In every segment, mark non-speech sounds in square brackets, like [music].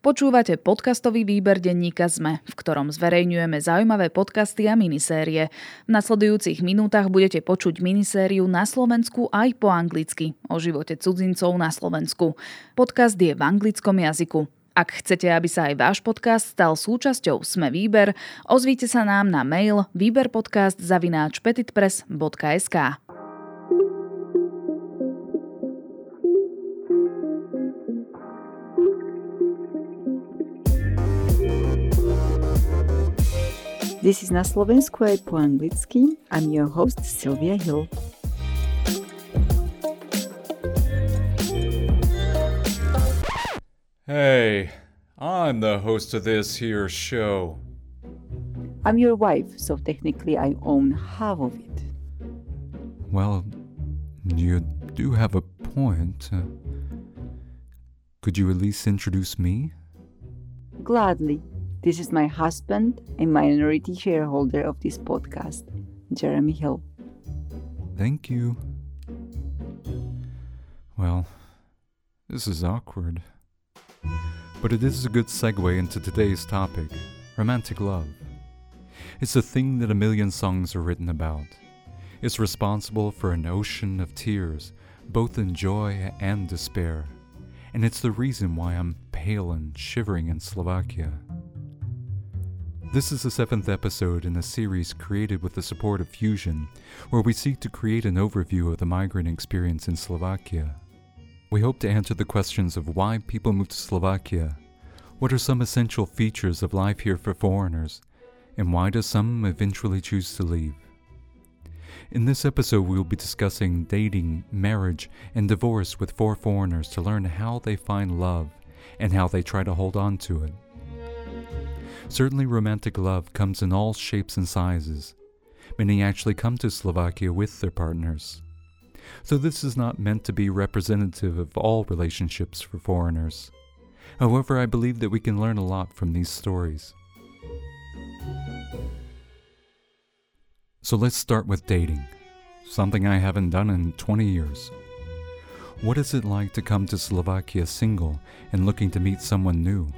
Počúvate podcastový výber denníka ZME, v ktorom zverejňujeme zaujímavé podcasty a minisérie. V nasledujúcich minútach budete počuť minisériu na Slovensku aj po anglicky o živote cudzincov na Slovensku. Podcast je v anglickom jazyku. Ak chcete, aby sa aj váš podcast stal súčasťou Sme výber, ozvíte sa nám na mail výberpodcast.petitpress.sk. This is na Slovensku aj po anglicky. I'm your host Sylvia Hill. Hey, I'm the host of this here show. I'm your wife, so technically I own half of it. Well, you do have a point. Uh, could you at least introduce me? Gladly. This is my husband and minority shareholder of this podcast, Jeremy Hill. Thank you. Well, this is awkward. But it is a good segue into today's topic romantic love. It's a thing that a million songs are written about. It's responsible for an ocean of tears, both in joy and despair. And it's the reason why I'm pale and shivering in Slovakia. This is the seventh episode in a series created with the support of Fusion, where we seek to create an overview of the migrant experience in Slovakia. We hope to answer the questions of why people move to Slovakia, what are some essential features of life here for foreigners, and why do some eventually choose to leave. In this episode, we will be discussing dating, marriage, and divorce with four foreigners to learn how they find love and how they try to hold on to it. Certainly, romantic love comes in all shapes and sizes. Many actually come to Slovakia with their partners. So, this is not meant to be representative of all relationships for foreigners. However, I believe that we can learn a lot from these stories. So, let's start with dating, something I haven't done in 20 years. What is it like to come to Slovakia single and looking to meet someone new?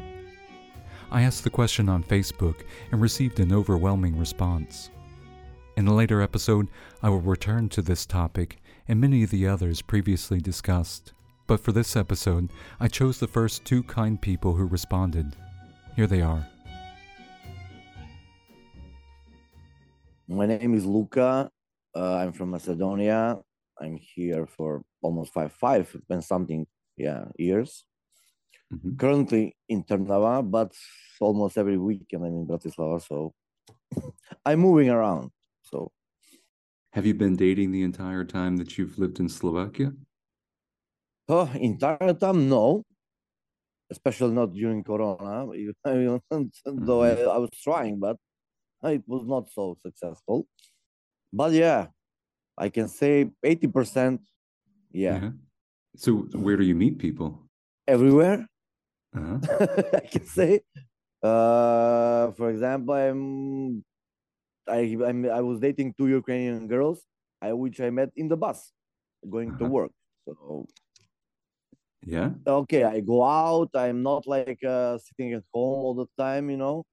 I asked the question on Facebook and received an overwhelming response. In a later episode, I will return to this topic and many of the others previously discussed. But for this episode, I chose the first two kind people who responded. Here they are. My name is Luca. Uh, I'm from Macedonia. I'm here for almost five, five and something, yeah, years. Mm-hmm. Currently in Trnava, but almost every weekend I'm in Bratislava, so [laughs] I'm moving around. So, have you been dating the entire time that you've lived in Slovakia? Oh, entire time, no. Especially not during Corona, [laughs] though I, I was trying, but it was not so successful. But yeah, I can say 80%. Yeah. yeah. So, where do you meet people? Everywhere. Uh-huh. [laughs] I can say. Uh, for example, I'm, I, I'm, I was dating two Ukrainian girls, I, which I met in the bus going uh-huh. to work. So, yeah. Okay, I go out. I'm not like uh, sitting at home all the time, you know.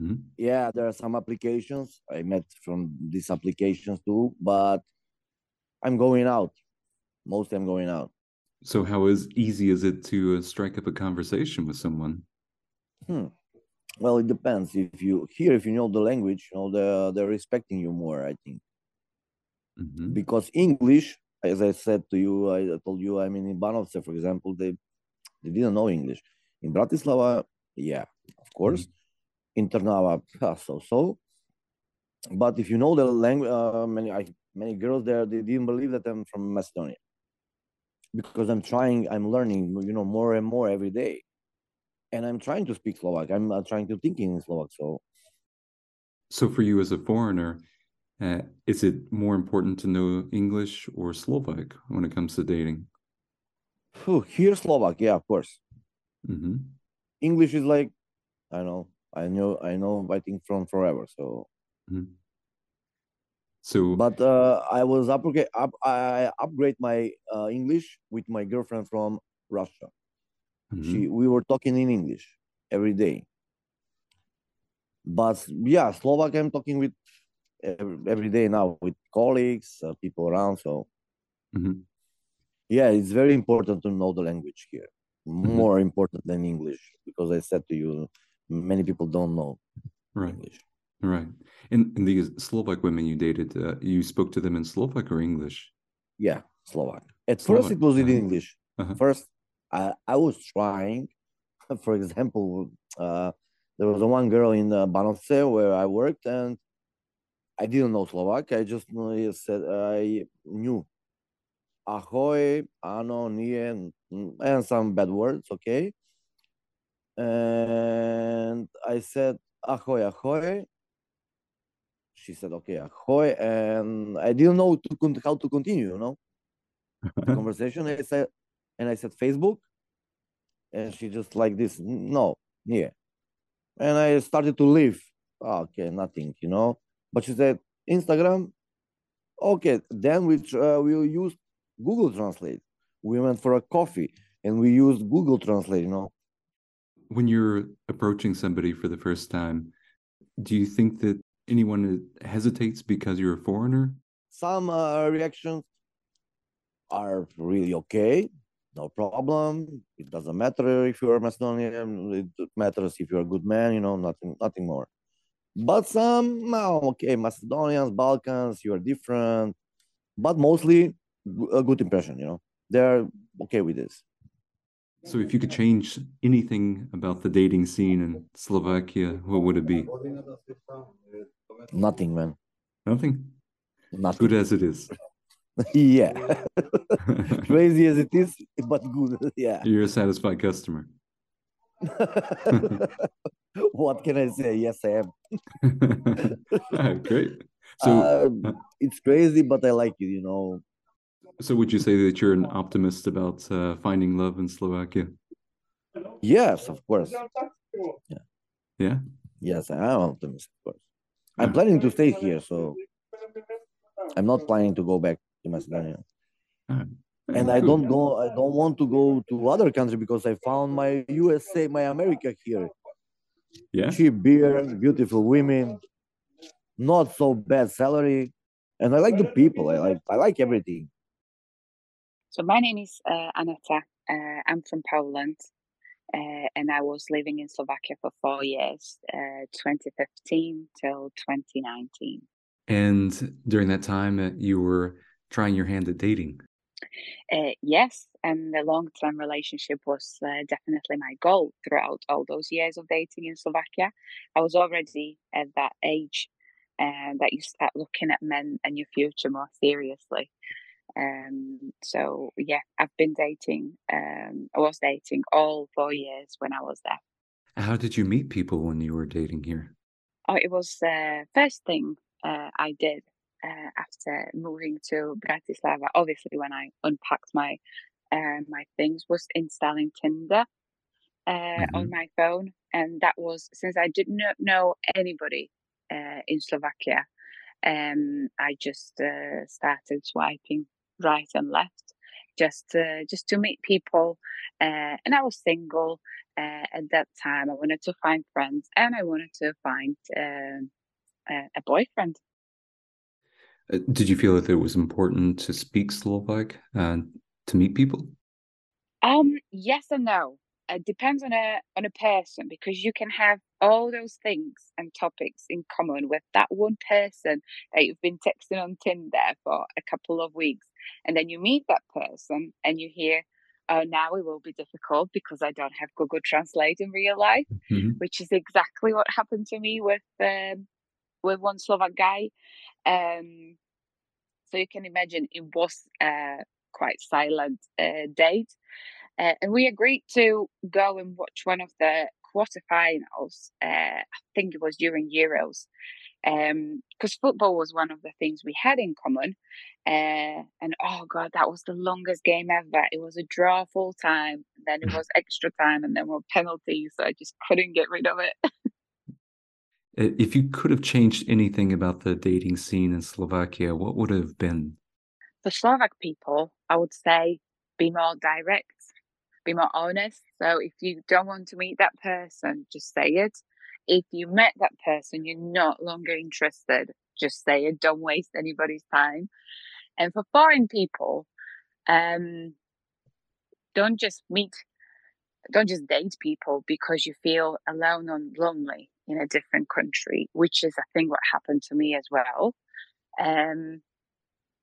Mm-hmm. Yeah, there are some applications I met from these applications too, but I'm going out. Mostly, I'm going out. So, how is easy is it to uh, strike up a conversation with someone? Hmm. Well, it depends. If you here, if you know the language, you know they're they're respecting you more. I think mm-hmm. because English, as I said to you, I told you. I mean, in Banovce, for example, they they didn't know English. In Bratislava, yeah, of course. Mm-hmm. In Trnava, [laughs] so so. But if you know the language, uh, many I, many girls there they didn't believe that I'm from Macedonia because I'm trying, I'm learning, you know, more and more every day. And I'm trying to speak Slovak. I'm uh, trying to think in Slovak. So, so for you as a foreigner, uh, is it more important to know English or Slovak when it comes to dating? here, Slovak, yeah, of course. Mm-hmm. English is like, I know, I know, I know, I think from forever. So, mm-hmm. So, but uh, I was upgrade up, I upgrade my uh, English with my girlfriend from Russia. Mm-hmm. She we were talking in English. every day. But yeah, Slovak I'm talking with every, every day now with colleagues, uh, people around. So mm-hmm. yeah, it's very important to know the language here, mm-hmm. more important than English, because I said to you, many people don't know right. English. Right. And, and these Slovak women you dated, uh, you spoke to them in Slovak or English? Yeah, Slovak. At Slovak. first, it was in uh-huh. English. Uh-huh. First, I, I was trying. [laughs] For example, uh, there was one girl in uh, Banovce where I worked, and I didn't know Slovak. I just said I knew ahoy, ano, nie, and some bad words. Okay, and I said ahoy, ahoy. She said okay, ahoy, and I didn't know to how to continue. You know, the [laughs] conversation. I said, and I said Facebook, and she just like this. No, yeah, and I started to leave. Oh, okay, nothing, you know. But she said Instagram. Okay, then we uh, we used Google Translate. We went for a coffee and we used Google Translate. You know. When you're approaching somebody for the first time, do you think that anyone hesitates because you're a foreigner? Some uh, reactions are really okay no problem. It doesn't matter if you're Macedonian. It matters if you're a good man. You know, nothing, nothing more. But some, no, okay, Macedonians, Balkans, you are different. But mostly a good impression. You know, they're okay with this. So, if you could change anything about the dating scene in Slovakia, what would it be? Nothing, man. Nothing. Nothing. Good as it is. [laughs] yeah. [laughs] Crazy as it is, but good. [laughs] Yeah. You're a satisfied customer. what can I say? Yes, I am. great. So uh, it's crazy, but I like it, you know. So would you say that you're an optimist about uh, finding love in Slovakia? Yes, of course. Yeah. Yeah. Yes, I am optimist, of course. I'm planning to stay here, so I'm not planning to go back to Macedonia. Uh, and I don't go. I don't want to go to other country because I found my USA, my America here. Yeah. Cheap beer, beautiful women, not so bad salary, and I like the people. I like. I like everything. So my name is uh, Aneta. Uh, I'm from Poland, uh, and I was living in Slovakia for four years, uh, 2015 till 2019. And during that time, uh, you were trying your hand at dating. Uh, yes, and the long term relationship was uh, definitely my goal throughout all those years of dating in Slovakia. I was already at that age that you start looking at men and your future more seriously. Um, so, yeah, I've been dating, um, I was dating all four years when I was there. How did you meet people when you were dating here? Oh, it was the uh, first thing uh, I did uh, after moving to Bratislava, obviously when I unpacked my uh, my things, was installing Tinder uh, mm-hmm. on my phone, and that was since I did not know anybody uh, in Slovakia. Um, I just uh, started swiping right and left, just just to meet people, uh, and I was single at that time. I wanted to find friends, and I wanted to find um, a boyfriend. Uh, did you feel that it was important to speak Slovak and to meet people? Um, yes and no. It depends on a on a person because you can have all those things and topics in common with that one person that you've been texting on Tinder for a couple of weeks, and then you meet that person and you hear, "Oh, now it will be difficult because I don't have Google Translate in real life," mm-hmm. which is exactly what happened to me with um, with one Slovak guy. Um, so you can imagine it was a quite silent uh, date. Uh, and we agreed to go and watch one of the quarterfinals. Uh, I think it was during Euros, because um, football was one of the things we had in common. Uh, and oh god, that was the longest game ever. It was a draw full time, then it [laughs] was extra time, and then more penalties. So I just couldn't get rid of it. [laughs] If you could have changed anything about the dating scene in Slovakia, what would have been? For Slovak people, I would say be more direct. Be more honest. So if you don't want to meet that person, just say it. If you met that person, you're not longer interested, just say it. Don't waste anybody's time. And for foreign people, um, don't just meet, don't just date people because you feel alone and lonely in a different country, which is, I think, what happened to me as well. Um,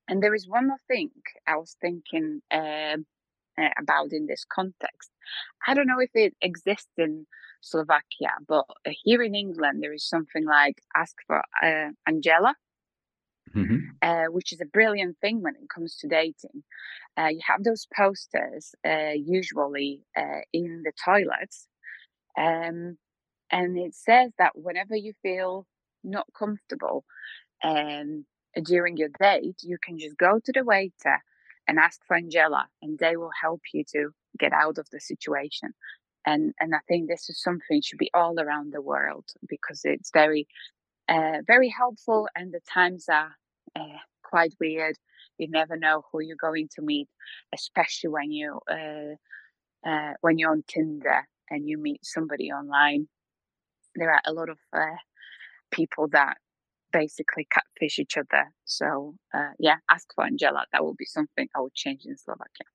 and there is one more thing I was thinking um, uh, about in this context. I don't know if it exists in Slovakia, but here in England, there is something like Ask for uh, Angela. Mm-hmm. Uh, which is a brilliant thing when it comes to dating. Uh, you have those posters uh, usually in the toilets, um, and it says that whenever you feel not comfortable um, during your date, you can just go to the waiter and ask for Angela, and they will help you to get out of the situation. And and I think this is something should be all around the world because it's very, uh, very helpful, and the times are uh, quite weird. You never know who you're going to meet, especially when you uh, uh when you're on Tinder and you meet somebody online. There are a lot of uh, people that basically catfish each other. So uh, yeah, ask for Angela. That would be something I would change in Slovakia.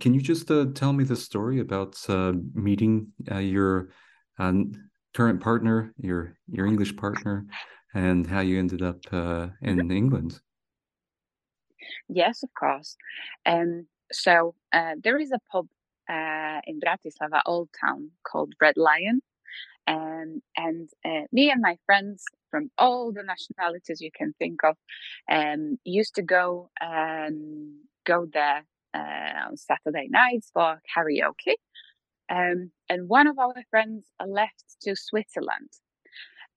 Can you just uh, tell me the story about uh, meeting uh, your uh, current partner, your your English partner, and how you ended up uh, in. England? Yes, of course. Um, so there is a pub in Bratislava, Old Town, called Red Lion. Um, and uh, me and my friends from all the nationalities you can think of um, used to go um, go there uh, on Saturday nights for karaoke. Um, and one of our friends left to Switzerland.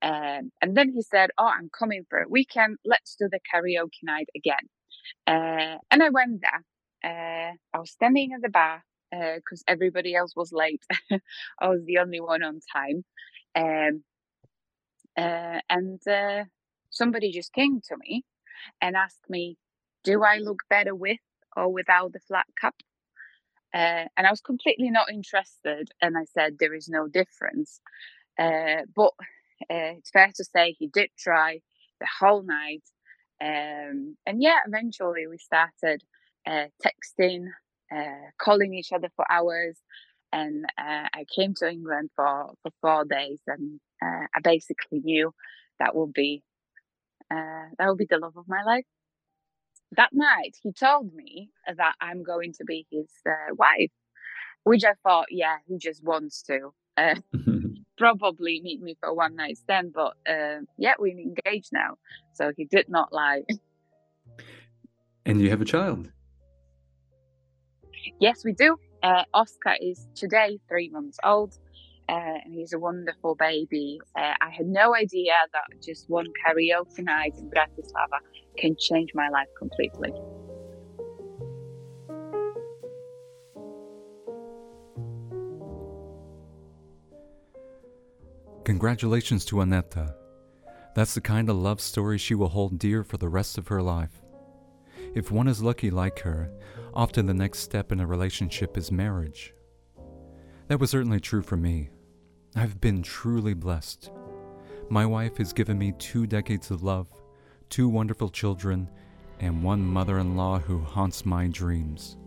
Um, and then he said, Oh, I'm coming for a weekend. Let's do the karaoke night again. Uh, and I went there. Uh, I was standing at the bar because uh, everybody else was late. [laughs] I was the only one on time. Um, uh, and uh, somebody just came to me and asked me, Do I look better with or without the flat cap? Uh, and I was completely not interested. And I said, There is no difference. Uh, but uh, it's fair to say he did try the whole night. Um, and yeah, eventually we started uh, calling each other for hours and uh, I came to England for, for four days, and uh, I basically knew that would be uh, that would be the love of my life. That night, he told me that I'm going to be his uh, wife, which I thought, yeah, he just wants to uh, [laughs] probably meet me for one night stand, but uh, yeah, we're engaged now, so he did not lie. And you have a child. Yes, we do. Uh, Oscar is today three months old. Uh, and he's a wonderful baby. Uh, I had no idea that just one karaoke night in Bratislava can change my life completely. Congratulations to Aneta. That's the kind of love story she will hold dear for the rest of her life. If one is lucky like her, often the next step in a relationship is marriage. That was certainly true for me. I've been truly blessed. My wife has given me two decades of love, two wonderful children, and one mother in law who haunts my dreams.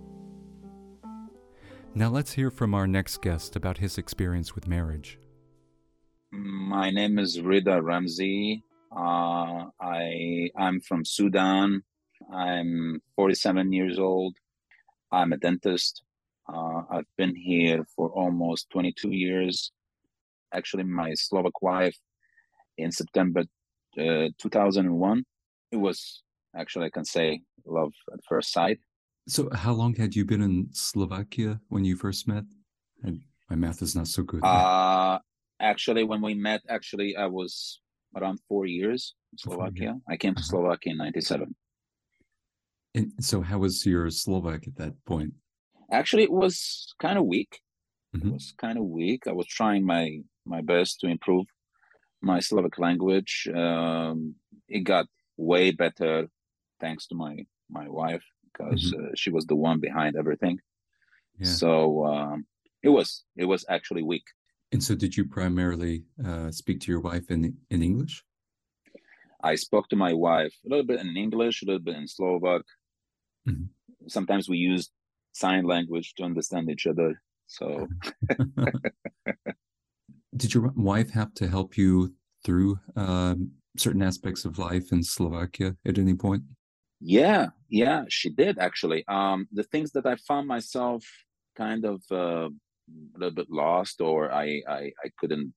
Now let's hear from our next guest about his experience with marriage. My name is Rida Ramzi. Uh, I I'm from Sudan. I'm 47 years old. I'm a dentist. Uh, I've been here for almost 22 years. Actually, my Slovak wife in September uh, 2001. It was actually, I can say, love at first sight. So, how long had you been in Slovakia when you first met? And my math is not so good. Uh, actually, when we met, actually, I was around four years in Slovakia. I came to uh-huh. Slovakia in 97. And so, how was your Slovak at that point? Actually, it was kind of weak. Mm-hmm. It was kind of weak. I was trying my my best to improve my Slovak language. Um, it got way better thanks to my my wife because mm-hmm. uh, she was the one behind everything. Yeah. So um, it was it was actually weak. And so, did you primarily uh, speak to your wife in in English? I spoke to my wife a little bit in English, a little bit in Slovak. Mm-hmm. Sometimes we use sign language to understand each other. So, [laughs] did your wife have to help you through um, certain aspects of life in Slovakia at any point? Yeah, yeah, she did actually. Um, the things that I found myself kind of uh, a little bit lost, or I, I I couldn't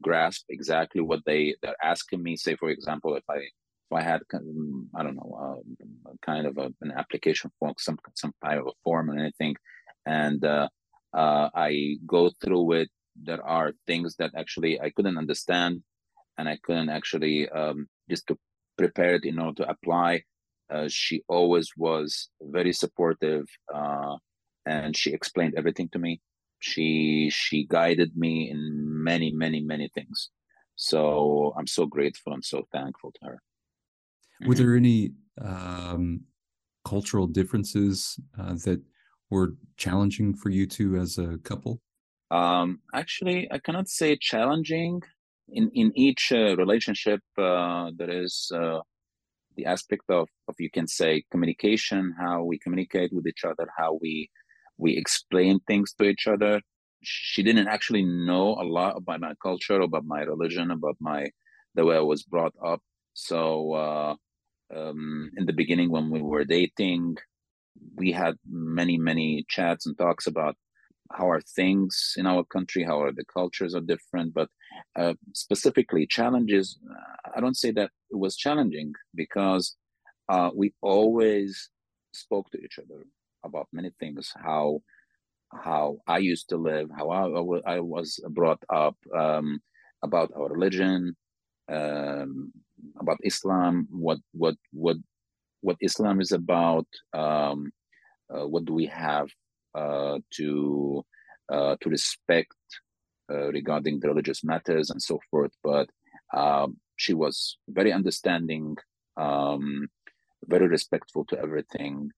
grasp exactly what they they're asking me. Say, for example, if I I had I don't know uh, kind of a, an application form, some some kind of a form or anything, and uh, uh, I go through it. There are things that actually I couldn't understand, and I couldn't actually um, just to prepare it in order to apply. Uh, she always was very supportive, uh, and she explained everything to me she she guided me in many many many things so i'm so grateful i'm so thankful to her were there any um, cultural differences uh, that were challenging for you two as a couple um, actually i cannot say challenging in in each uh, relationship uh, there is uh, the aspect of, of you can say communication how we communicate with each other how we we explain things to each other. She didn't actually know a lot about my culture, about my religion, about my the way I was brought up. So uh, um, in the beginning, when we were dating, we had many many chats and talks about how are things in our country, how are the cultures are different, but uh, specifically challenges. I don't say that it was challenging because uh, we always spoke to each other about many things how how I used to live, how I, I was brought up, um, about our religion, um, about Islam, what what what what Islam is about, um, uh, what do we have uh, to uh, to respect uh, regarding the religious matters and so forth. But um, she was very understanding, um, very respectful to everything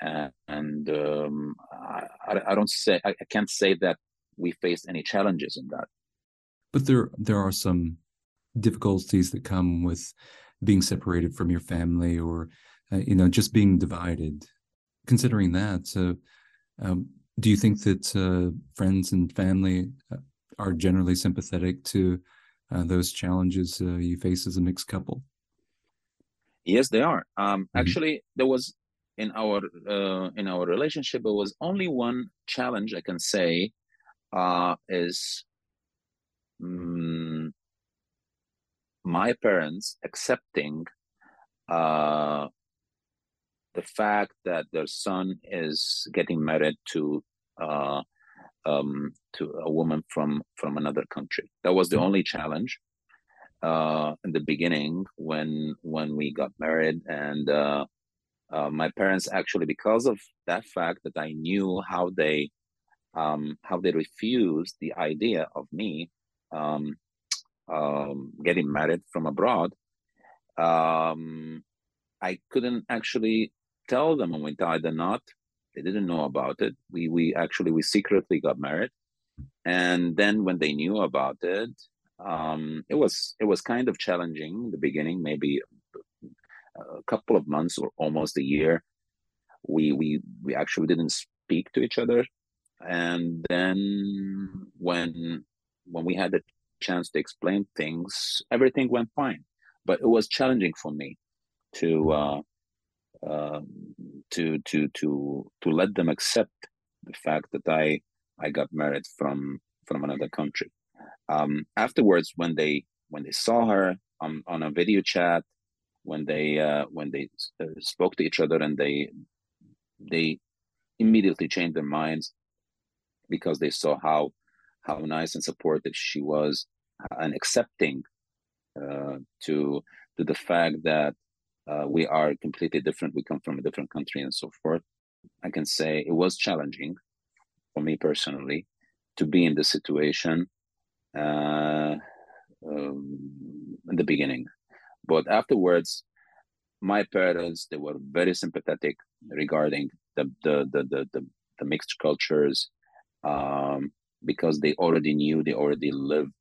and um, I, I, don't say I, can't say that we faced any challenges in that. But there there are some difficulties that come with being separated from your family, or uh, you know, just being divided. Considering that, uh, um, do you think that uh, friends and family uh, are generally sympathetic to uh, those challenges uh, you face as a mixed couple? Yes, they are. Um, mm-hmm. Actually, there was in our uh, in our relationship there was only one challenge i can say uh, is um, my parents accepting uh, the fact that their son is getting married to uh, um, to a woman from from another country. That was the mm-hmm. only challenge uh, in the beginning when when we got married, and uh, uh, my parents actually because of that fact that i knew how they um, how they refused the idea of me um, um, getting married from abroad um, i couldn't actually tell them when we tied the knot. They didn't know about it. We we actually we secretly got married. And then when they knew about it um, it was it was kind of challenging in the beginning maybe a couple of months or almost a year. We we we actually didn't speak to each other. And then when when we had the chance to explain things everything went fine but it was challenging for me to uh, uh, to to to to let them accept the fact that I I got married from from another country. Um, afterwards, when they when they saw her on, on a video chat when they uh, when they uh, spoke to each other and they they immediately changed their minds because they saw how how nice and supportive she was and accepting uh, to to the fact that uh, we are completely different we come from a different country and so forth i can say it was challenging for me personally to be in this situation uh, um, in the beginning. But afterwards, my parents they were very sympathetic regarding the the the the, the, the mixed cultures um, because they already knew they already lived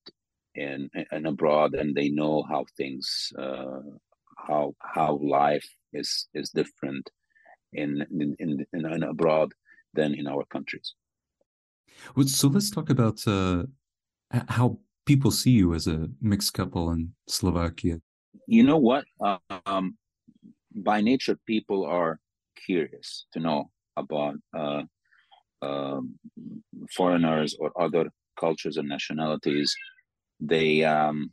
in and abroad and they know how things uh, how how life is is different in in, in, in abroad than in our countries. Well, so let's talk about uh, how people see you as a mixed couple in Slovakia. You know what? Um, by nature, people are curious to know about uh, uh, foreigners or other cultures and nationalities. They um,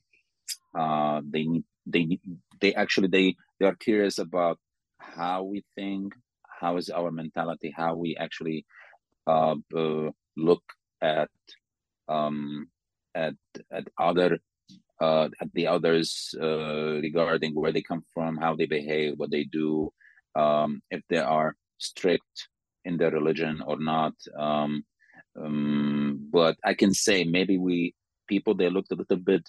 uh, they they they actually they they are curious about how we think, how is our mentality, how we actually uh, look at um, at at other uh, at the others uh, regarding where they come from, how they behave, what they do, um, if they are strict in their religion or not. Um, um, but I can say maybe we people they looked a little bit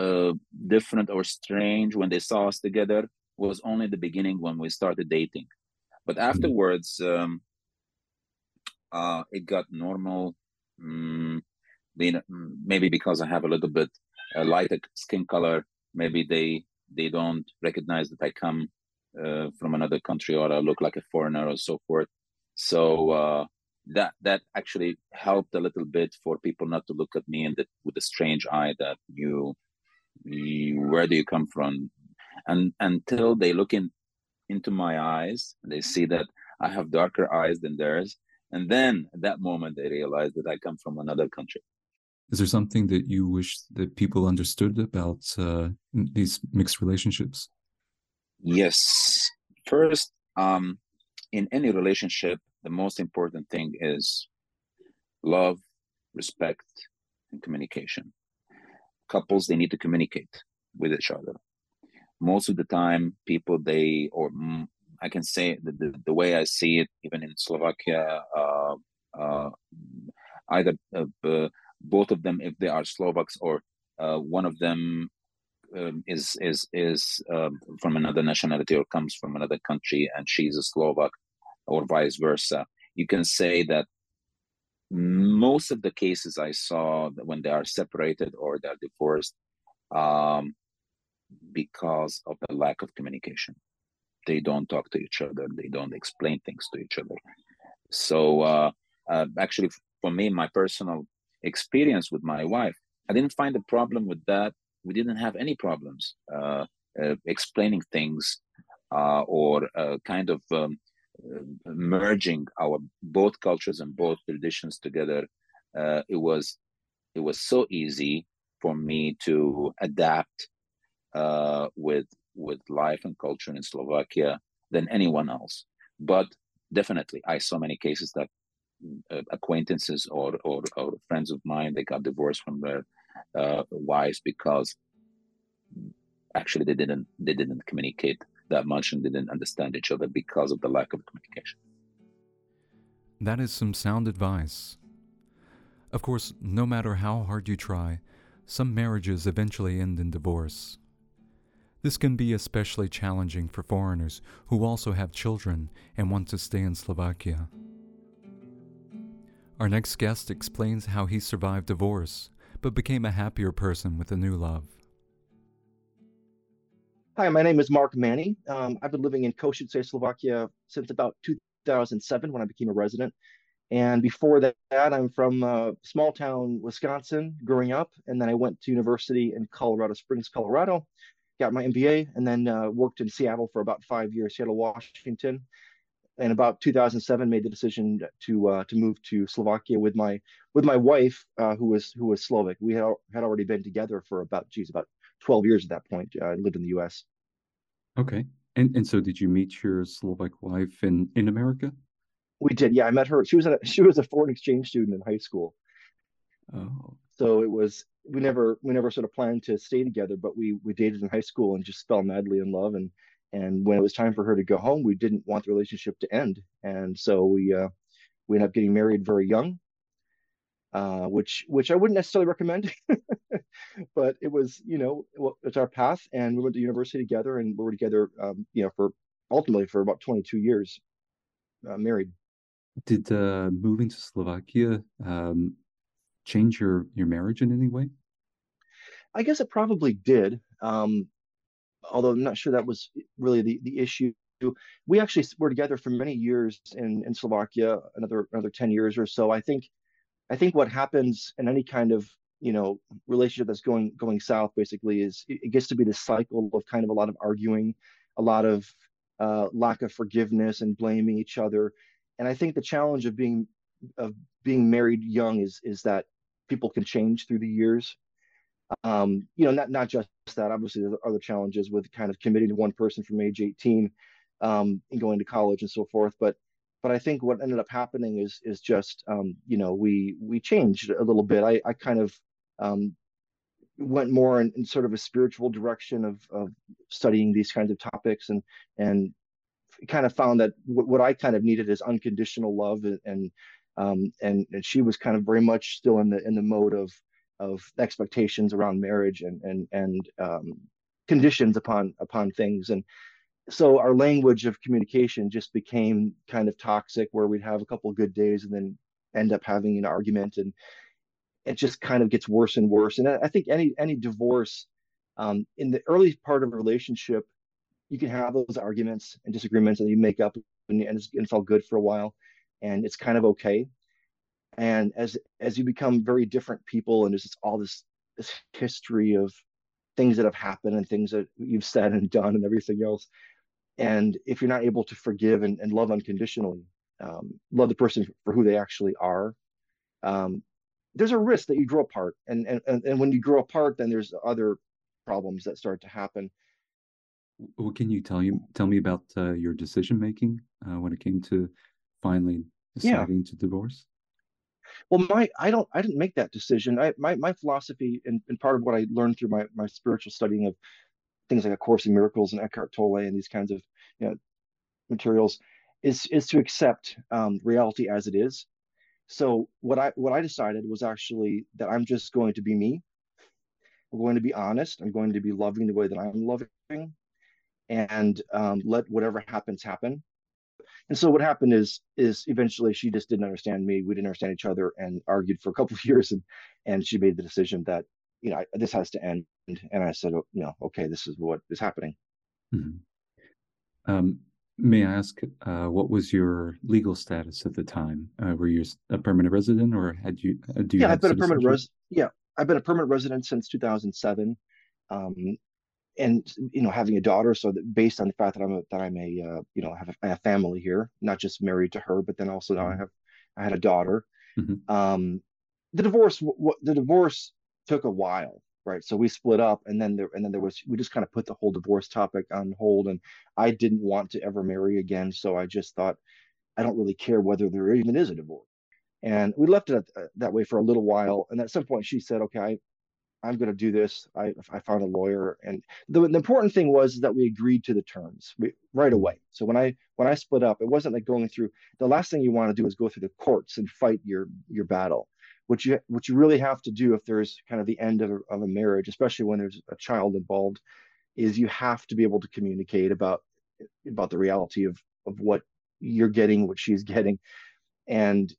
uh, different or strange when they saw us together was only the beginning when we started dating. But mm-hmm. afterwards, um, uh, it got normal. Mm, maybe because I have a little bit uh, lighter skin color, maybe they they don't recognize that I come uh, from another country or I look like a foreigner or so forth. So uh, that that actually helped a little bit for people not to look at me and with a strange eye that you, you where do you come from, and until they look in into my eyes they see that I have darker eyes than theirs, and then at that moment they realize that I come from another country. Is there something that you wish that people understood about uh, these mixed relationships? Yes. First, um, in any relationship, the most important thing is love, respect, and communication. Couples, they need to communicate with each other. Most of the time, people, they, or I can say the, the, the way I see it, even in Slovakia, uh, uh, either uh, both of them, if they are Slovaks, or uh, one of them um, is is is um, from another nationality or comes from another country, and she's a Slovak, or vice versa. You can say that most of the cases I saw when they are separated or they're divorced, um, because of the lack of communication, they don't talk to each other. They don't explain things to each other. So uh, uh, actually, for me, my personal experience with my wife, I didn't find a problem with that. We didn't have any problems uh, uh, explaining things uh, or uh, kind of um, merging our both cultures and both traditions together. Uh, it was it was so easy for me to adapt with with life and culture in Slovakia than anyone else. But definitely, I saw many cases that uh, acquaintances or, or, or friends of mine they got divorced from their uh, wives because actually they didn't they didn't communicate that much and didn't understand each other because of the lack of communication. That is some sound advice. Of course, no matter how hard you try, some marriages eventually end in divorce. This can be especially challenging for foreigners who also have children and want to stay in Slovakia. Our next guest explains how he survived divorce, but became a happier person with a new love. Hi, my name is Mark Manny. Um, I've been living in Košice, Slovakia since about 2007 when I became a resident. And before that, I'm from uh, small town Wisconsin growing up. And then I went to university in Colorado Springs, Colorado, got my MBA, and then uh, worked in Seattle for about five years, Seattle, Washington And about 2007 made the decision to uh, to move to Slovakia with my with my wife uh, who was who was Slovak. We had had already been together for about geez about 12 years at that point. I lived in the U.S. Okay, and and so did you meet your Slovak wife in in America? We did. Yeah, I met her. She was a she was a foreign exchange student in high school. Oh. So it was we never we never sort of planned to stay together, but we we dated in high school and just fell madly in love and and when it was time for her to go home, we didn't want the relationship to end, and so we uh, we ended up getting married very young, uh, which which I wouldn't necessarily recommend, [laughs] but it was you know it's our path, and we went to university together, and we were together um, you know for ultimately for about 22 years, uh, married. did uh, moving to Slovakia um, change your your marriage in any way? I guess it probably did. Um, although I'm not sure that was really the, the issue. We actually were together for many years in, in Slovakia, another another 10 years or so. I think I think what happens in any kind of you know relationship that's going going south basically is it gets to be this cycle of kind of a lot of arguing, a lot of uh, lack of forgiveness and blaming each other. And I think the challenge of being of being married young is is that people can change through the years um, you know, not not just that. Obviously, there's other challenges with kind of committing to one person from age 18 um, and going to college and so forth. But but I think what ended up happening is is just um, you know we we changed a little bit. I I kind of um, went more in, in, sort of a spiritual direction of of studying these kinds of topics and and kind of found that what I kind of needed is unconditional love and um, and and she was kind of very much still in the in the mode of of expectations around marriage and and and um, conditions upon upon things. And so our language of communication just became kind of toxic where we'd have a couple good days and then end up having an argument and it just kind of gets worse and worse. And i think any any divorce um, in the early part of a relationship you can have those arguments and disagreements and you make up and, and it's, it's all good for a while and it's kind of okay. And as as you become very different people and there's all this this history of things that have happened and things that you've said and done and everything else and if you're not able to forgive and, and love unconditionally um, love the person for who they actually are um, there's a risk that you grow apart and, and and when you grow apart then there's other problems that start to happen. What can you tell you tell me about uh, your decision making uh, when it came to finally deciding yeah. to divorce? Well my i don't i didn't make that decision. I my, my philosophy and, and part of what i learned through my, my spiritual studying of things like a course in miracles and eckhart tolle and these kinds of you know materials is is to accept um, reality as it is so what i what i decided was actually that i'm just going to be me i'm going to be honest i'm going to be loving the way that i'm loving and um, let whatever happens happen and so what happened is is eventually she just didn't understand me. We didn't understand each other and argued for a couple [laughs] of years and and she made the decision that you know this has to end. And I said, oh, you know, okay, this is what is happening. Mm-hmm. Um, may I ask, uh, what was your legal status at the time? Uh, were you a permanent resident, or had you? Uh, do you yeah, I've been a permanent resident. Yeah, I've been a permanent resident since 2007. Um, and you know having a daughter so that based on the fact that i'm a, that i'm a uh, you know have a, a, family here not just married to her but then also now i mm-hmm. have i had a daughter mm-hmm. um the divorce what the divorce took a while right so we split up and then there and then there was we just kind of put the whole divorce topic on hold and i didn't want to ever marry again so i just thought i don't really care whether there even is a divorce and we left it uh, that way for a little while and at some point she said okay I, I'm going to do this. I, I found a lawyer, and the, the important thing was that we agreed to the terms we, right away. So when I when I split up, it wasn't like going through. The last thing you want to do is go through the courts and fight your your battle. What you what you really have to do if there's kind of the end of a, of a marriage, especially when there's a child involved, is you have to be able to communicate about about the reality of of what you're getting, what she's getting, and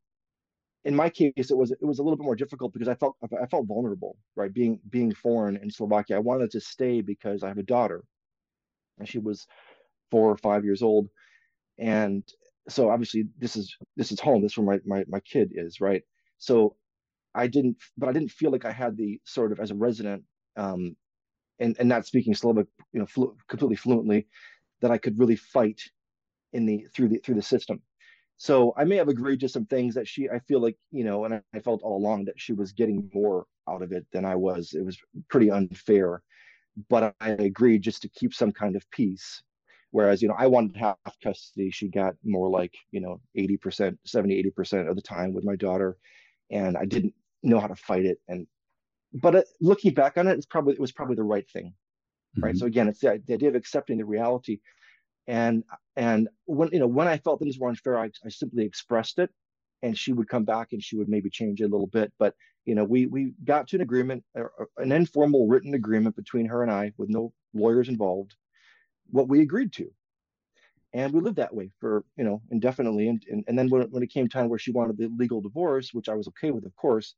in my case, it was it was a little bit more difficult because I felt I felt vulnerable, right? Being being foreign in Slovakia, I wanted to stay because I have a daughter, and she was four or five years old, and so obviously this is this is home. This is where my my my kid is, right? So I didn't, but I didn't feel like I had the sort of as a resident, um, and and not speaking Slovak, you know, flu- completely fluently, that I could really fight in the through the through the system so I may have agreed to some things that she, I feel like, you know, and I felt all along that she was getting more out of it than I was. It was pretty unfair, but I agreed just to keep some kind of peace. Whereas, you know, I wanted half custody. She got more like, you know, 80%, 70, 80% of the time with my daughter. And I didn't know how to fight it. And, but uh, looking back on it, it's probably, it was probably the right thing. Mm-hmm. Right. So again, it's the, the idea of accepting the reality and and when you know when I felt things were unfair, I, I simply expressed it, and she would come back and she would maybe change it a little bit. But you know, we we got to an agreement, an informal written agreement between her and I, with no lawyers involved, what we agreed to. And we lived that way for you know indefinitely and and, and then when, when it came time where she wanted the legal divorce which i was okay with of course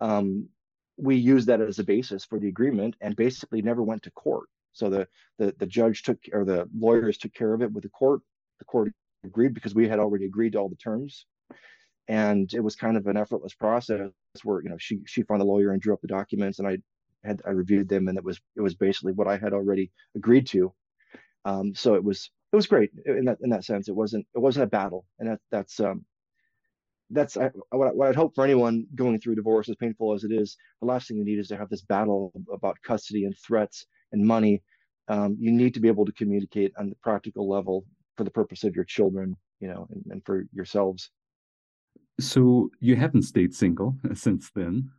um, we used that as a basis for the agreement and basically never went to court. So the the, the judge took or the lawyers took care of it with the court. The court agreed because we had already agreed to all the terms. And it was kind of an effortless process where you know she she found the lawyer and drew up the documents and i had i reviewed them and it was it was basically what i had already agreed to. Um, so it was it was great in that in that sense. It wasn't it wasn't a battle, and that that's um that's I, what, what I'd hope for anyone going through divorce, as painful as it is. The last thing you need is to have this battle about custody and threats and money. Um, you need to be able to communicate on the practical level for the purpose of your children, you know, and, and for yourselves. So you haven't stayed single [laughs] since then.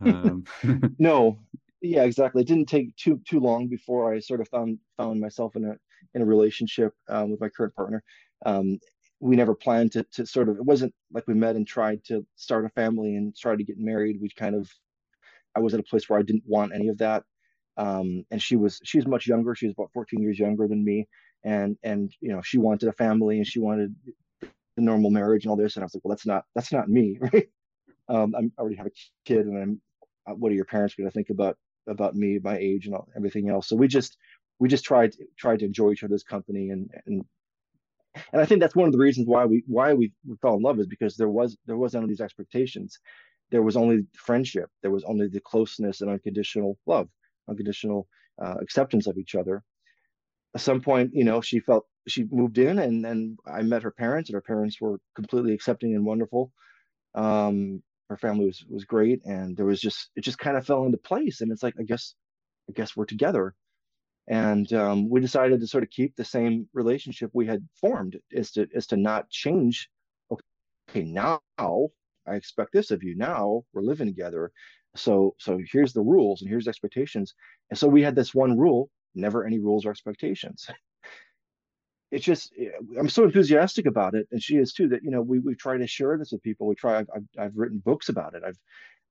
Um... [laughs] no, [laughs] yeah, exactly. It didn't take too too long before I sort of found found myself in a in a relationship um, with my current partner. Um, we never planned to to sort of it wasn't like we met and tried to start a family and tried to get married. We kind of I was at a place where I didn't want any of that. Um, and she was she's much younger. She was about 14 years younger than me, and and you know she wanted a family and she wanted the normal marriage and all this. And I was like, well, that's not that's not me, [laughs] right? Um, I'm, I already have a kid, and I'm uh, what are your parents going to think about about me, my age, and all, everything else? So we just we just tried tried to enjoy each other's company and and and I think that's one of the reasons why we why we, we fell in love is because there was there was none of these expectations. There was only friendship. There was only the closeness and unconditional love, unconditional uh, acceptance of each other. At some point, you know, she felt she moved in, and then I met her parents, and her parents were completely accepting and wonderful. Um, her family was was great, and there was just it just kind of fell into place. And it's like I guess I guess we're together and um, we decided to sort of keep the same relationship we had formed is to is to not change. Okay now i expect this of you. Now we're living together. So so here's the rules and here's expectations. And so we had this one rule never any rules or expectations. [laughs] It's just eh, i'm so enthusiastic about it and she is too that you know we, we try to share this with people. We try i've, I've written books about it. I've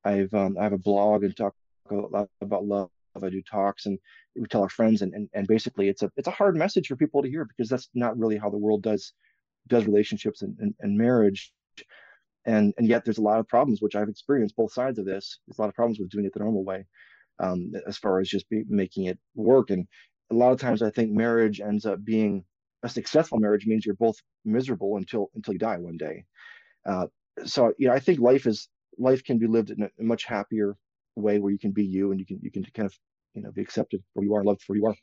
i've um, i have a blog and talk a lot about love I do talks and we tell our friends and, and and basically it's a it's a hard message for people to hear because that's not really how the world does does relationships and, and, and marriage. And and yet there's a lot of problems which I've experienced both sides of this. There's a lot of problems with doing it the normal way, um, as far as just be, making it work. And a lot of times I think marriage ends up being a successful marriage means you're both miserable until until you die one day. Uh, so you know I think life is life can be lived in a, much happier way where you can be you and you can you can kind of you know be accepted for you are, loved for you are.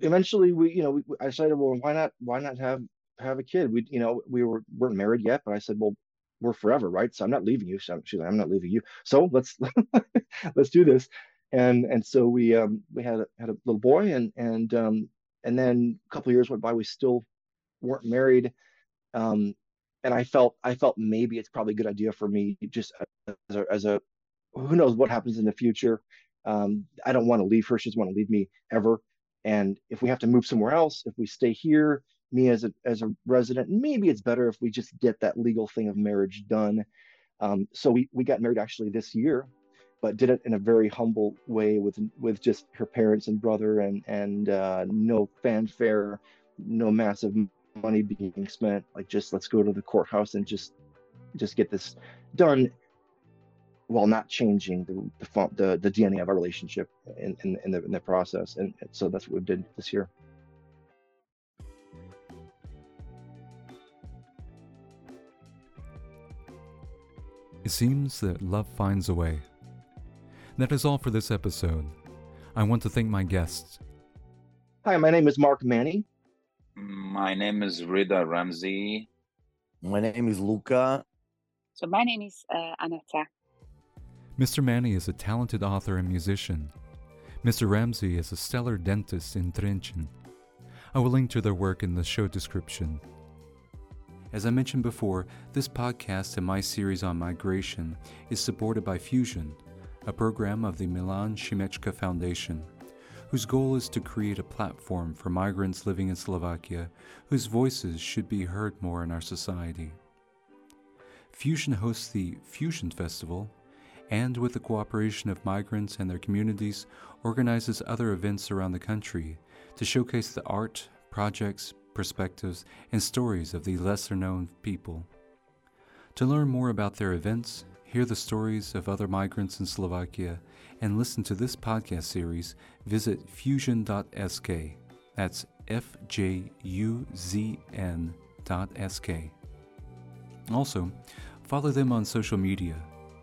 Eventually, we you know we, I decided, well, why not why not have have a kid? We you know we were weren't married yet, but I said, well, we're forever, right? So I'm not leaving you. So she's like, I'm not leaving you. So let's [laughs] let's do this. And and so we um we had a, had a little boy and and um and then a couple years went by. We still weren't married. Um, and I felt I felt maybe it's probably a good idea for me just as a, as a who knows what happens in the future. Um, I don't want to leave her. She doesn't want to leave me ever. And if we have to move somewhere else, if we stay here, me as a as a resident, maybe it's better if we just get that legal thing of marriage done. Um, so we we got married actually this year, but did it in a very humble way with with just her parents and brother and and uh, no fanfare, no massive money being spent. Like just let's go to the courthouse and just just get this done while not changing the the, the, the DNA of our relationship in, in, in, the, in the process. And so that's what we did this year. It seems that love finds a way. That is all for this episode. I want to thank my guests. Hi, my name is Mark Manny. My name is Rida Ramsey. My name is Luca. So my name is uh, Aneta. Mr. Manny is a talented author and musician. Mr. Ramsey is a stellar dentist in Trenčín. I will link to their work in the show description. As I mentioned before, this podcast and my series on migration is supported by Fusion, a program of the Milan Šimečka Foundation, whose goal is to create a platform for migrants living in Slovakia whose voices should be heard more in our society. Fusion hosts the Fusion Festival and with the cooperation of migrants and their communities, organizes other events around the country to showcase the art, projects, perspectives, and stories of the lesser known people. To learn more about their events, hear the stories of other migrants in Slovakia, and listen to this podcast series, visit fjuzn.sk. That's F J U Z N dot SK. Also, follow them on social media.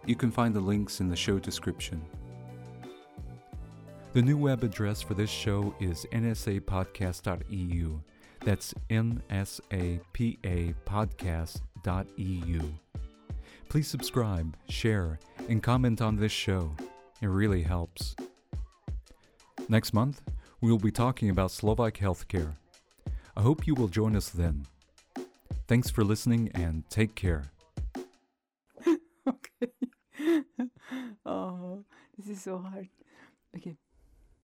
You can find the links in the show description. The new web address for this show is nsapodcast.eu. That's nsapapodcast.eu. Please subscribe, share, and comment on this show. It really helps. Next month, we will be talking about Slovak healthcare. I hope you will join us then. Thanks for listening and take care. [laughs] oh, this is so hard. Okay.